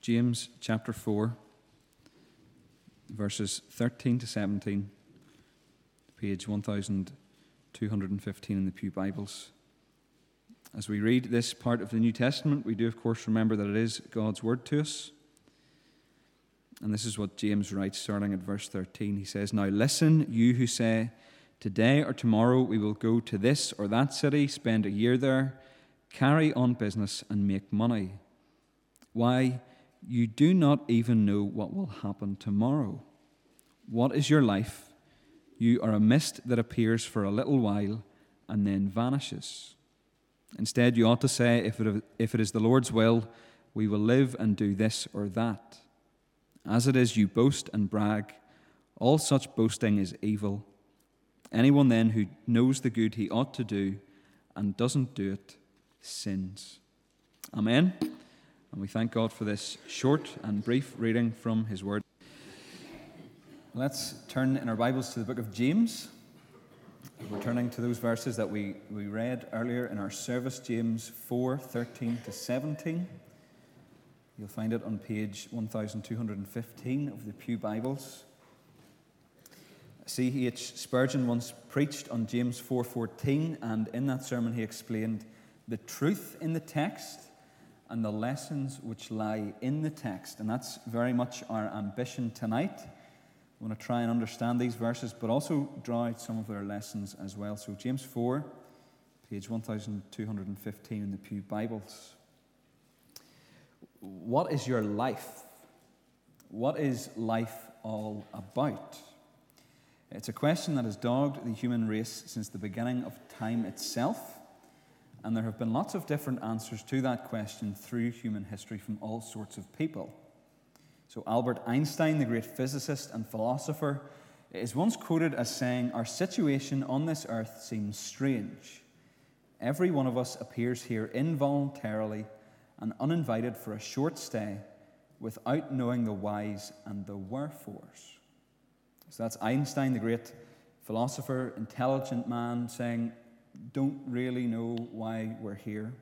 James chapter 4, verses 13 to 17, page 1215 in the Pew Bibles. As we read this part of the New Testament, we do, of course, remember that it is God's word to us. And this is what James writes, starting at verse 13. He says, Now listen, you who say, Today or tomorrow we will go to this or that city, spend a year there, carry on business, and make money. Why, you do not even know what will happen tomorrow. What is your life? You are a mist that appears for a little while and then vanishes. Instead, you ought to say, if it, if it is the Lord's will, we will live and do this or that. As it is, you boast and brag. All such boasting is evil. Anyone then who knows the good he ought to do and doesn't do it sins. Amen. And we thank God for this short and brief reading from his word. Let's turn in our Bibles to the book of James. We're turning to those verses that we, we read earlier in our service, James 4 13 to 17. You'll find it on page 1215 of the Pew Bibles. C.H. Spurgeon once preached on James 4:14 and in that sermon he explained the truth in the text and the lessons which lie in the text. And that's very much our ambition tonight. We want to try and understand these verses, but also draw out some of their lessons as well. So, James 4, page 1215 in the Pew Bibles. What is your life? What is life all about? It's a question that has dogged the human race since the beginning of time itself, and there have been lots of different answers to that question through human history from all sorts of people. So, Albert Einstein, the great physicist and philosopher, is once quoted as saying, Our situation on this earth seems strange. Every one of us appears here involuntarily and uninvited for a short stay without knowing the whys and the wherefores. So that's Einstein, the great philosopher, intelligent man, saying, Don't really know why we're here.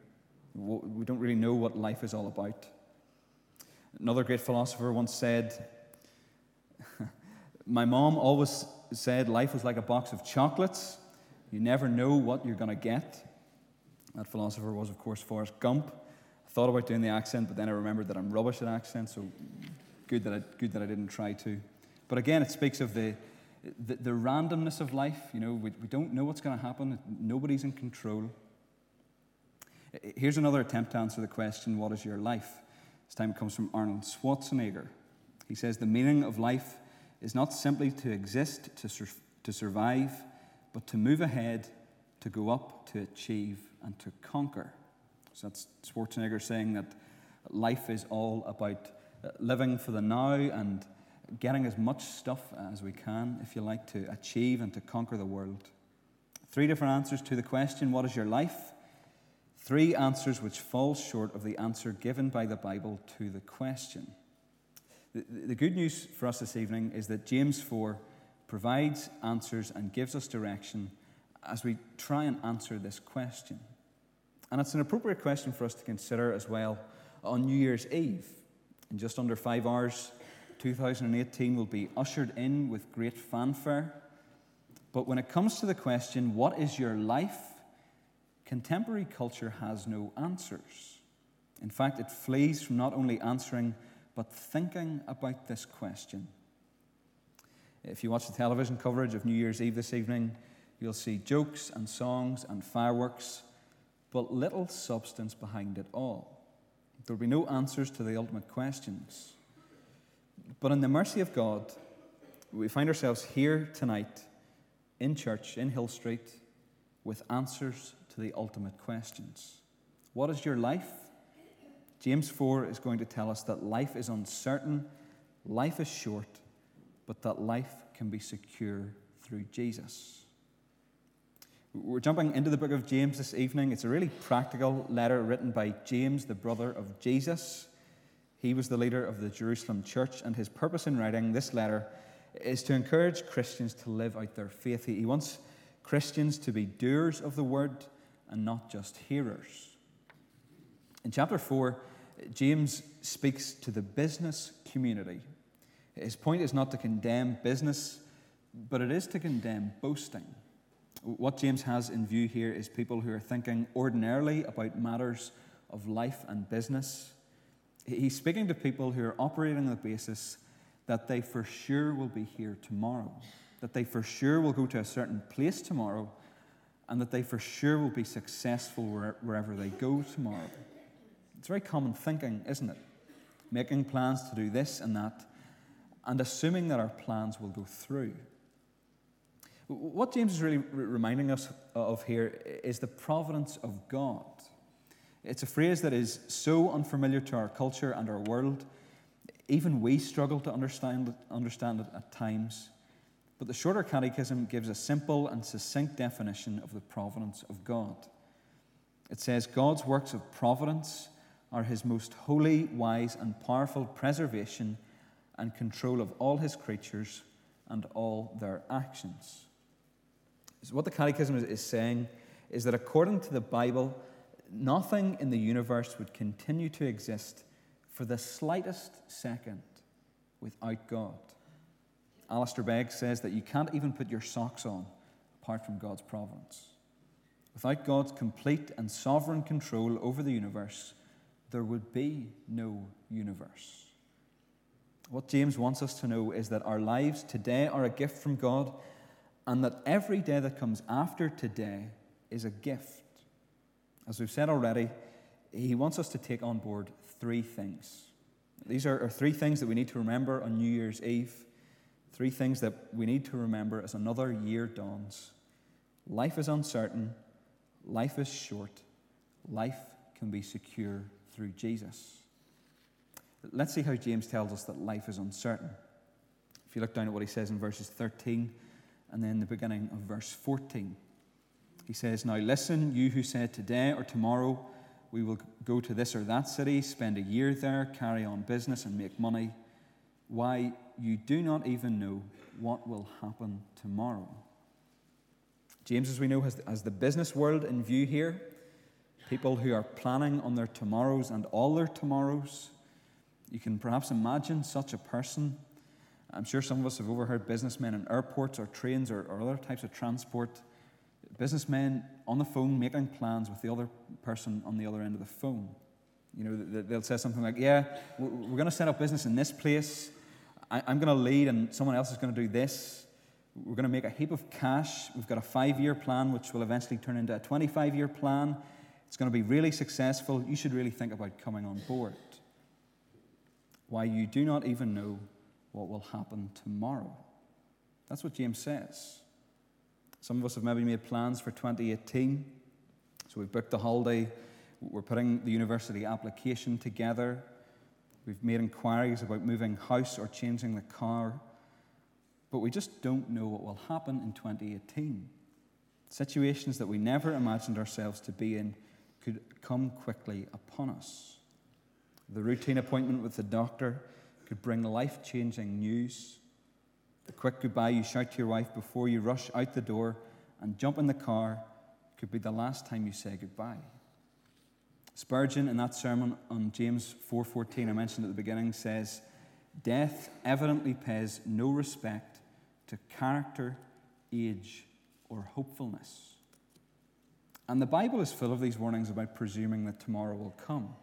We don't really know what life is all about. Another great philosopher once said, My mom always said life was like a box of chocolates. You never know what you're going to get. That philosopher was, of course, Forrest Gump I thought about doing the accent, but then I remembered that I'm rubbish at accents, so good that I, good that I didn't try to. But again, it speaks of the, the, the randomness of life. You know, we, we don't know what's going to happen, nobody's in control. Here's another attempt to answer the question what is your life? This time it comes from Arnold Schwarzenegger. He says, The meaning of life is not simply to exist, to, sur- to survive, but to move ahead, to go up, to achieve, and to conquer. So that's Schwarzenegger saying that life is all about uh, living for the now and getting as much stuff as we can, if you like, to achieve and to conquer the world. Three different answers to the question, What is your life? Three answers which fall short of the answer given by the Bible to the question. The, the good news for us this evening is that James 4 provides answers and gives us direction as we try and answer this question. And it's an appropriate question for us to consider as well on New Year's Eve. In just under five hours, 2018 will be ushered in with great fanfare. But when it comes to the question, what is your life? Contemporary culture has no answers. In fact, it flees from not only answering, but thinking about this question. If you watch the television coverage of New Year's Eve this evening, you'll see jokes and songs and fireworks but little substance behind it all. There will be no answers to the ultimate questions. But in the mercy of God, we find ourselves here tonight in church in Hill Street with answers to the ultimate questions. What is your life? James 4 is going to tell us that life is uncertain, life is short, but that life can be secure through Jesus. We're jumping into the book of James this evening. It's a really practical letter written by James, the brother of Jesus. He was the leader of the Jerusalem church, and his purpose in writing this letter is to encourage Christians to live out their faith. He wants Christians to be doers of the word and not just hearers. In chapter 4, James speaks to the business community. His point is not to condemn business, but it is to condemn boasting. What James has in view here is people who are thinking ordinarily about matters of life and business. He's speaking to people who are operating on the basis that they for sure will be here tomorrow, that they for sure will go to a certain place tomorrow, and that they for sure will be successful wherever they go tomorrow. It's very common thinking, isn't it? Making plans to do this and that, and assuming that our plans will go through. What James is really reminding us of here is the providence of God. It's a phrase that is so unfamiliar to our culture and our world. Even we struggle to understand it, understand it at times. But the Shorter Catechism gives a simple and succinct definition of the providence of God. It says, God's works of providence are his most holy, wise, and powerful preservation and control of all his creatures and all their actions. So, what the Catechism is saying is that according to the Bible, nothing in the universe would continue to exist for the slightest second without God. Alistair Begg says that you can't even put your socks on apart from God's providence. Without God's complete and sovereign control over the universe, there would be no universe. What James wants us to know is that our lives today are a gift from God, and that every day that comes after today is a gift. As we've said already, he wants us to take on board three things. These are, are three things that we need to remember on New Year's Eve, three things that we need to remember as another year dawns. Life is uncertain, life is short, life can be secure through Jesus. Let's see how James tells us that life is uncertain. If you look down at what he says in verses 13 and then the beginning of verse 14, he says, Now listen, you who said today or tomorrow we will go to this or that city, spend a year there, carry on business, and make money. Why, you do not even know what will happen tomorrow. James, as we know, has, has the business world in view here people who are planning on their tomorrows and all their tomorrows. You can perhaps imagine such a person. I'm sure some of us have overheard businessmen in airports or trains or, or other types of transport. Businessmen on the phone making plans with the other person on the other end of the phone. You know, they'll say something like, Yeah, we're going to set up business in this place. I'm going to lead, and someone else is going to do this. We're going to make a heap of cash. We've got a five year plan, which will eventually turn into a 25 year plan. It's going to be really successful. You should really think about coming on board. Why you do not even know what will happen tomorrow. That's what James says. Some of us have maybe made plans for 2018. So we've booked the holiday. We're putting the university application together. We've made inquiries about moving house or changing the car. But we just don't know what will happen in 2018. Situations that we never imagined ourselves to be in could come quickly upon us. The routine appointment with the doctor could bring life changing news. The quick goodbye you shout to your wife before you rush out the door and jump in the car could be the last time you say goodbye. Spurgeon in that sermon on James 4:14 I mentioned at the beginning says, "Death evidently pays no respect to character, age, or hopefulness." And the Bible is full of these warnings about presuming that tomorrow will come.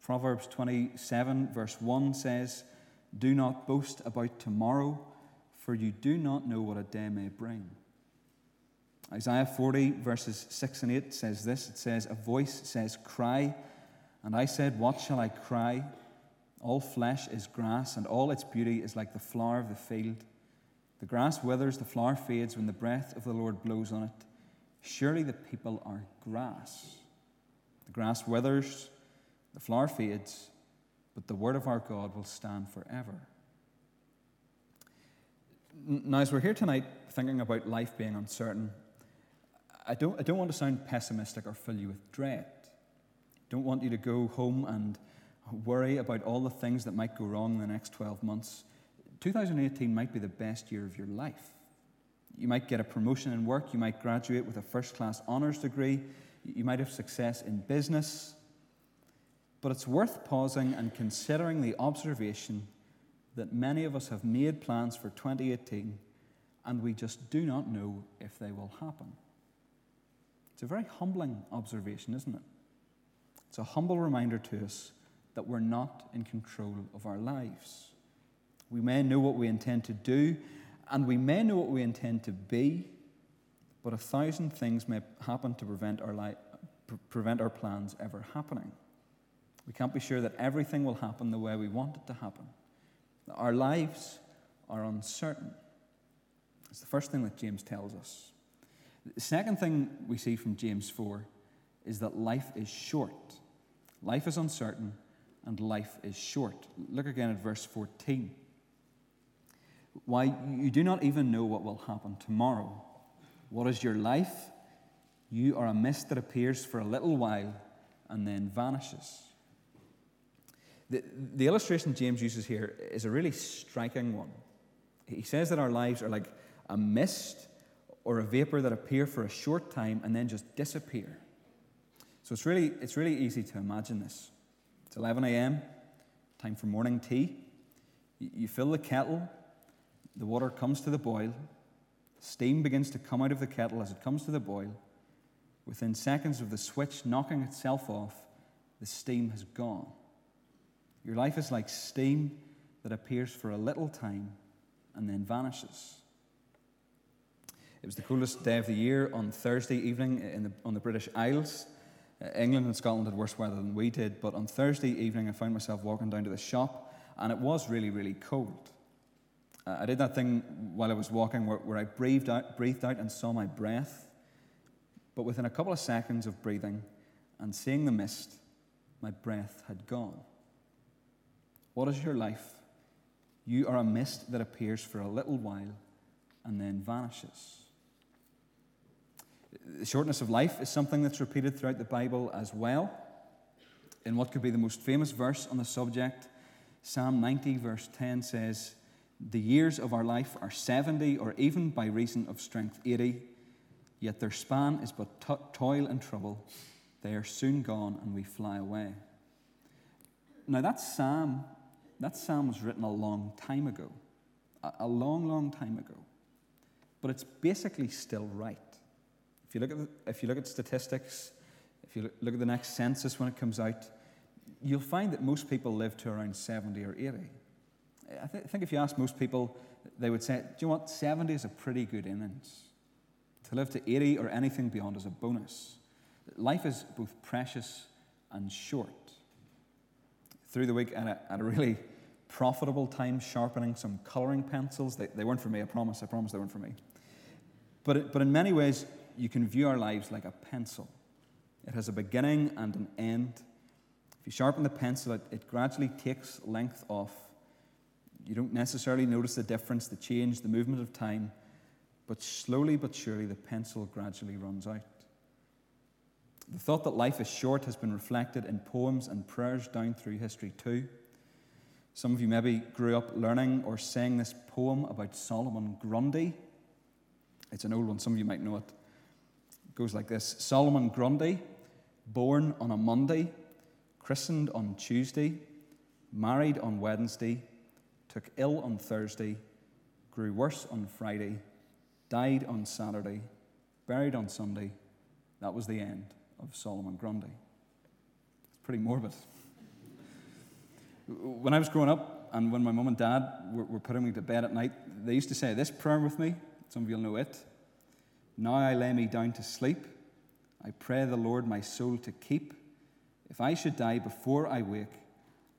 Proverbs 27, verse 1 says, Do not boast about tomorrow, for you do not know what a day may bring. Isaiah 40, verses 6 and 8 says this It says, A voice says, Cry. And I said, What shall I cry? All flesh is grass, and all its beauty is like the flower of the field. The grass withers, the flower fades when the breath of the Lord blows on it. Surely the people are grass. The grass withers, the flower fades, but the word of our God will stand forever. Now, as we're here tonight thinking about life being uncertain, I don't, I don't want to sound pessimistic or fill you with dread. I don't want you to go home and worry about all the things that might go wrong in the next 12 months. 2018 might be the best year of your life. You might get a promotion in work. You might graduate with a first class honours degree. You might have success in business. But it's worth pausing and considering the observation that many of us have made plans for 2018 and we just do not know if they will happen. It's a very humbling observation, isn't it? It's a humble reminder to us that we're not in control of our lives. We may know what we intend to do, and we may know what we intend to be, but a thousand things may happen to prevent our, li- prevent our plans ever happening. We can't be sure that everything will happen the way we want it to happen. Our lives are uncertain. It's the first thing that James tells us. The second thing we see from James 4 is that life is short. Life is uncertain and life is short. Look again at verse 14. Why, you do not even know what will happen tomorrow. What is your life? You are a mist that appears for a little while and then vanishes. The, the illustration James uses here is a really striking one. He says that our lives are like a mist or a vapor that appear for a short time and then just disappear. So it's really, it's really easy to imagine this. It's 11 a.m., time for morning tea. You fill the kettle, the water comes to the boil, steam begins to come out of the kettle as it comes to the boil. Within seconds of the switch knocking itself off, the steam has gone. Your life is like steam that appears for a little time and then vanishes. It was the coolest day of the year on Thursday evening the, on the British Isles. Uh, England and Scotland had worse weather than we did, but on Thursday evening I found myself walking down to the shop and it was really, really cold. Uh, I did that thing while I was walking where, where I breathed out, breathed out and saw my breath. But within a couple of seconds of breathing and seeing the mist, my breath had gone. What is your life? You are a mist that appears for a little while and then vanishes. The shortness of life is something that's repeated throughout the Bible as well. In what could be the most famous verse on the subject, Psalm 90, verse 10 says, The years of our life are 70, or even by reason of strength 80, yet their span is but toil and trouble. They are soon gone, and we fly away. Now, that psalm that psalm was written a long time ago, a long, long time ago. But it's basically still right. If you look at, the, if you look at statistics, if you look at the next census when it comes out, you'll find that most people live to around 70 or 80. I, th- I think if you ask most people, they would say, Do you know what? 70 is a pretty good innings. To live to 80 or anything beyond is a bonus. Life is both precious and short through the week at a, at a really profitable time sharpening some coloring pencils. They, they weren't for me, I promise, I promise they weren't for me. But, it, but in many ways, you can view our lives like a pencil. It has a beginning and an end. If you sharpen the pencil, it, it gradually takes length off. You don't necessarily notice the difference, the change, the movement of time, but slowly but surely the pencil gradually runs out. The thought that life is short has been reflected in poems and prayers down through history too. Some of you maybe grew up learning or saying this poem about Solomon Grundy. It's an old one, some of you might know it. It goes like this Solomon Grundy, born on a Monday, christened on Tuesday, married on Wednesday, took ill on Thursday, grew worse on Friday, died on Saturday, buried on Sunday. That was the end of Solomon Grundy. It's pretty morbid. When I was growing up, and when my mum and dad were, were putting me to bed at night, they used to say this prayer with me. Some of you'll know it. Now I lay me down to sleep. I pray the Lord my soul to keep. If I should die before I wake,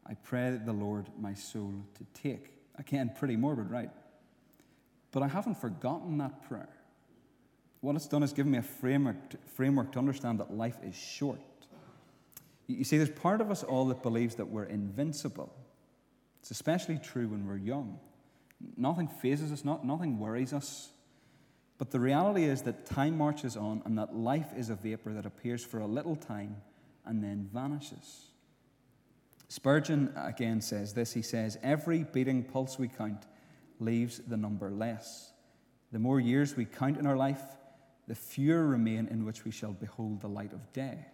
I pray the Lord my soul to take. Again, pretty morbid, right? But I haven't forgotten that prayer. What it's done is given me a framework to, framework to understand that life is short. You see, there's part of us all that believes that we're invincible. It's especially true when we're young. Nothing fazes us, not, nothing worries us. But the reality is that time marches on and that life is a vapor that appears for a little time and then vanishes. Spurgeon again says this he says, Every beating pulse we count leaves the number less. The more years we count in our life, the fewer remain in which we shall behold the light of day.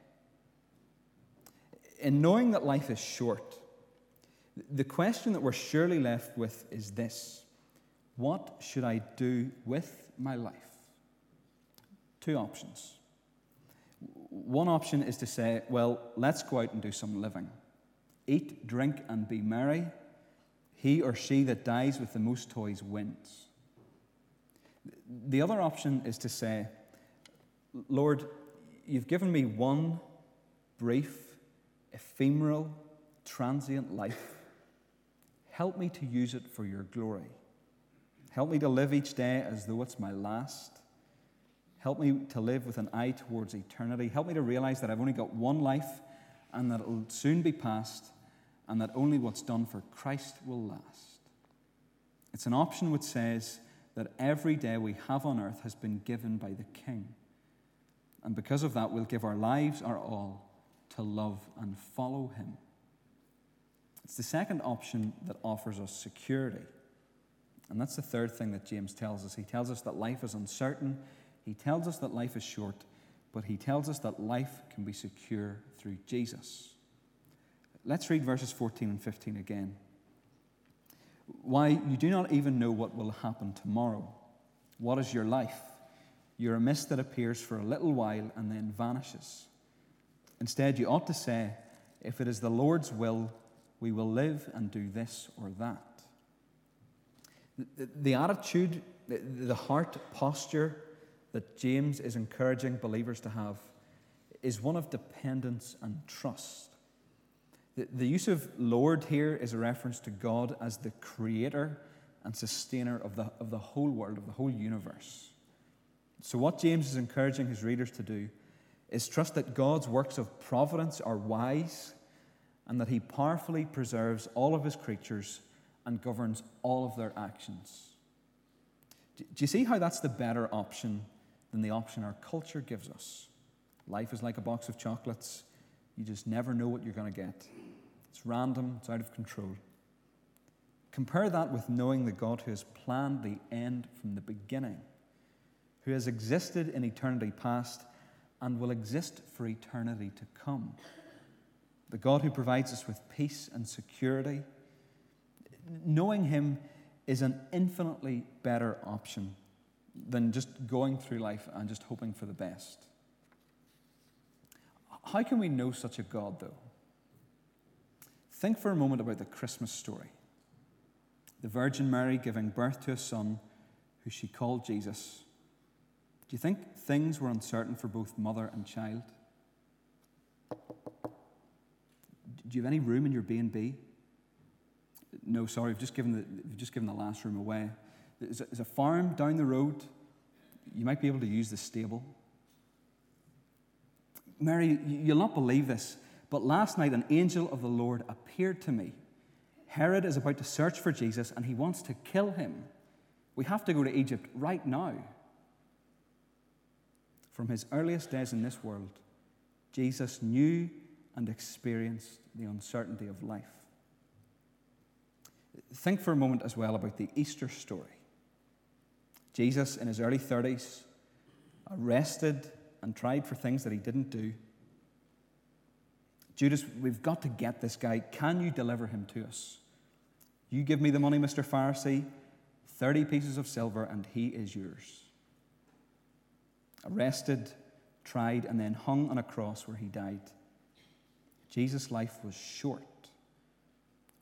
In knowing that life is short, the question that we're surely left with is this What should I do with my life? Two options. One option is to say, well, let's go out and do some living. Eat, drink, and be merry. He or she that dies with the most toys wins. The other option is to say, Lord, you've given me one brief, ephemeral, transient life. Help me to use it for your glory. Help me to live each day as though it's my last. Help me to live with an eye towards eternity. Help me to realize that I've only got one life and that it will soon be past and that only what's done for Christ will last. It's an option which says that every day we have on earth has been given by the King. And because of that, we'll give our lives our all to love and follow him. It's the second option that offers us security. And that's the third thing that James tells us. He tells us that life is uncertain, he tells us that life is short, but he tells us that life can be secure through Jesus. Let's read verses 14 and 15 again. Why, you do not even know what will happen tomorrow. What is your life? You're a mist that appears for a little while and then vanishes. Instead, you ought to say, If it is the Lord's will, we will live and do this or that. The, attitude, the, the heart posture that James is encouraging believers to have is one of dependence and trust. The, the use of Lord here is a reference to God as the creator and sustainer of the, of the whole world, of the whole universe. So, what James is encouraging his readers to do is trust that God's works of providence are wise and that He powerfully preserves all of His creatures and governs all of their actions. Do you see how that's the better option than the option our culture gives us? Life is like a box of chocolates. You just never know what you're going to get. It's random, it's out of control. Compare that with knowing the God who has planned the end from the beginning, who has existed in eternity past and will exist for eternity to come. The God who provides us with peace and security. Knowing Him is an infinitely better option than just going through life and just hoping for the best. How can we know such a God, though? Think for a moment about the Christmas story. The Virgin Mary giving birth to a son who she called Jesus. Do you think things were uncertain for both mother and child? Do you have any room in your B&B? No, sorry, I've just given the, we've just given the last room away. There's a, there's a farm down the road. You might be able to use the stable. Mary, you'll not believe this, but last night an angel of the Lord appeared to me. Herod is about to search for Jesus and he wants to kill him. We have to go to Egypt right now. From his earliest days in this world, Jesus knew and experienced the uncertainty of life. Think for a moment as well about the Easter story. Jesus, in his early 30s, arrested and tried for things that he didn't do. Judas, we've got to get this guy. Can you deliver him to us? You give me the money, Mr. Pharisee, 30 pieces of silver, and he is yours. Arrested, tried, and then hung on a cross where he died. Jesus' life was short.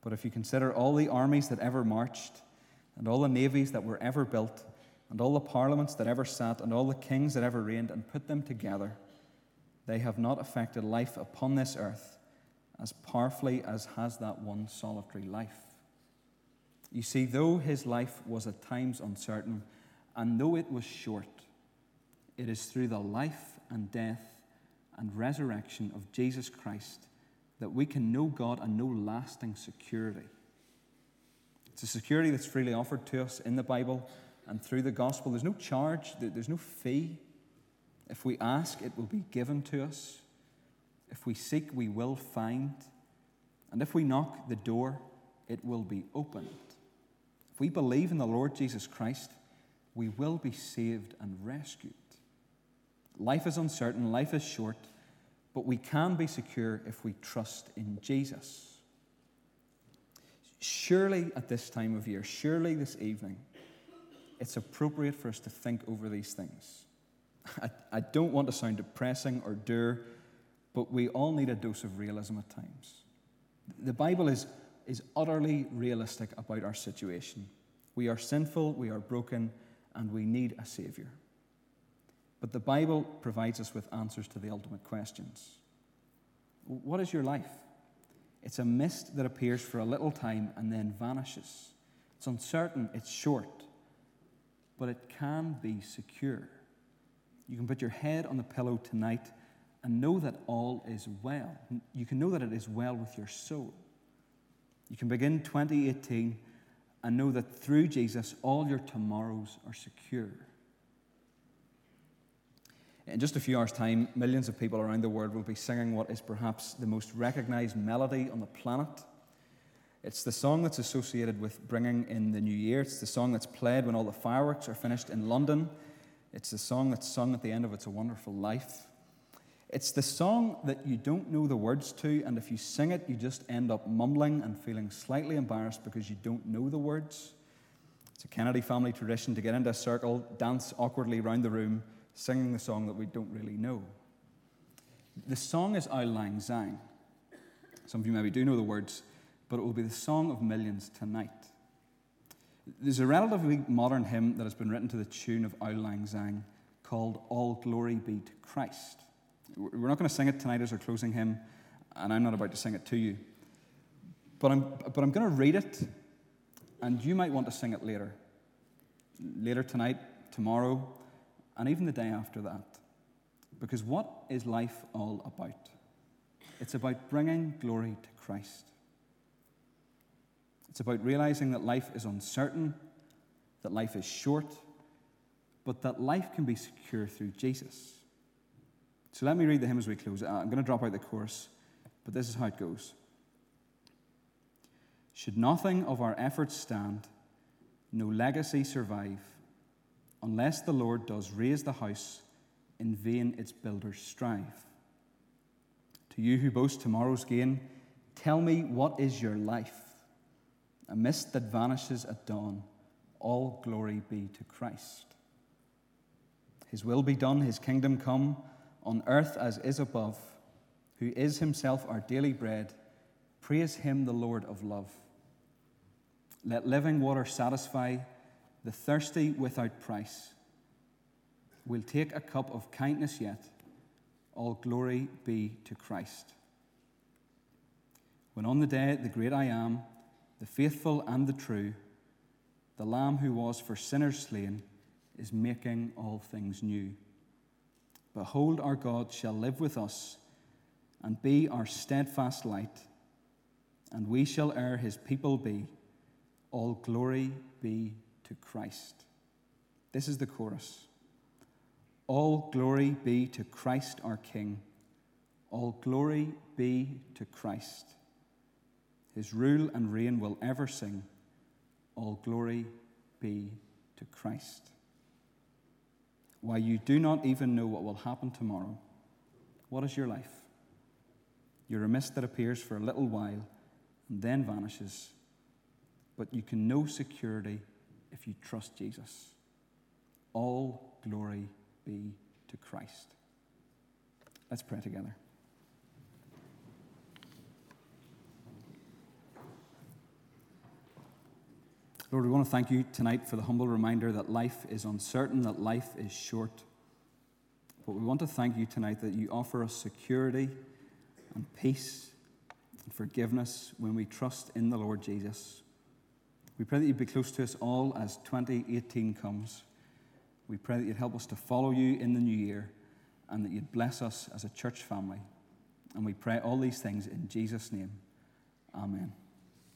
But if you consider all the armies that ever marched, and all the navies that were ever built, and all the parliaments that ever sat, and all the kings that ever reigned, and put them together, they have not affected life upon this earth as powerfully as has that one solitary life. You see, though his life was at times uncertain, and though it was short, it is through the life and death and resurrection of Jesus Christ that we can know God and know lasting security. It's a security that's freely offered to us in the Bible and through the gospel. There's no charge, there's no fee. If we ask, it will be given to us. If we seek, we will find. And if we knock the door, it will be opened. If we believe in the Lord Jesus Christ, we will be saved and rescued. Life is uncertain, life is short, but we can be secure if we trust in Jesus. Surely at this time of year, surely this evening, it's appropriate for us to think over these things. I, I don't want to sound depressing or dour, but we all need a dose of realism at times. The Bible is, is utterly realistic about our situation. We are sinful, we are broken, and we need a Savior. But the Bible provides us with answers to the ultimate questions. What is your life? It's a mist that appears for a little time and then vanishes. It's uncertain, it's short, but it can be secure. You can put your head on the pillow tonight and know that all is well. You can know that it is well with your soul. You can begin 2018 and know that through Jesus, all your tomorrows are secure. In just a few hours' time, millions of people around the world will be singing what is perhaps the most recognized melody on the planet. It's the song that's associated with bringing in the new year. It's the song that's played when all the fireworks are finished in London. It's the song that's sung at the end of It's a Wonderful Life. It's the song that you don't know the words to, and if you sing it, you just end up mumbling and feeling slightly embarrassed because you don't know the words. It's a Kennedy family tradition to get into a circle, dance awkwardly around the room, singing the song that we don't really know. The song is Auld Lang Syne. Some of you maybe do know the words, but it will be the song of millions tonight. There's a relatively modern hymn that has been written to the tune of Auld Lang Syne called All Glory Be to Christ. We're not going to sing it tonight as our closing hymn, and I'm not about to sing it to you. But I'm, but I'm going to read it, and you might want to sing it later. Later tonight, tomorrow, and even the day after that. Because what is life all about? It's about bringing glory to Christ. It's about realizing that life is uncertain, that life is short, but that life can be secure through Jesus. So let me read the hymn as we close. I'm going to drop out the chorus, but this is how it goes. Should nothing of our efforts stand, no legacy survive, unless the Lord does raise the house, in vain its builders strive. To you who boast tomorrow's gain, tell me what is your life? A mist that vanishes at dawn, all glory be to Christ. His will be done, his kingdom come on earth as is above, who is himself our daily bread. Praise him, the Lord of love. Let living water satisfy the thirsty without price. We'll take a cup of kindness yet. All glory be to Christ. When on the day the great I am, the faithful and the true, the Lamb who was for sinners slain, is making all things new. Behold, our God shall live with us and be our steadfast light, and we shall ere his people be. All glory be to Christ. This is the chorus. All glory be to Christ our King. All glory be to Christ. His rule and reign will ever sing. All glory be to Christ why you do not even know what will happen tomorrow. What is your life? You're a mist that appears for a little while and then vanishes, but you can know security if you trust Jesus. All glory be to Christ. Let's pray together. Lord, we want to thank you tonight for the humble reminder that life is uncertain, that life is short. But we want to thank you tonight that you offer us security and peace and forgiveness when we trust in the Lord Jesus. We pray that you'd be close to us all as 2018 comes. We pray that you'd help us to follow you in the new year and that you'd bless us as a church family. And we pray all these things in Jesus' name. Amen.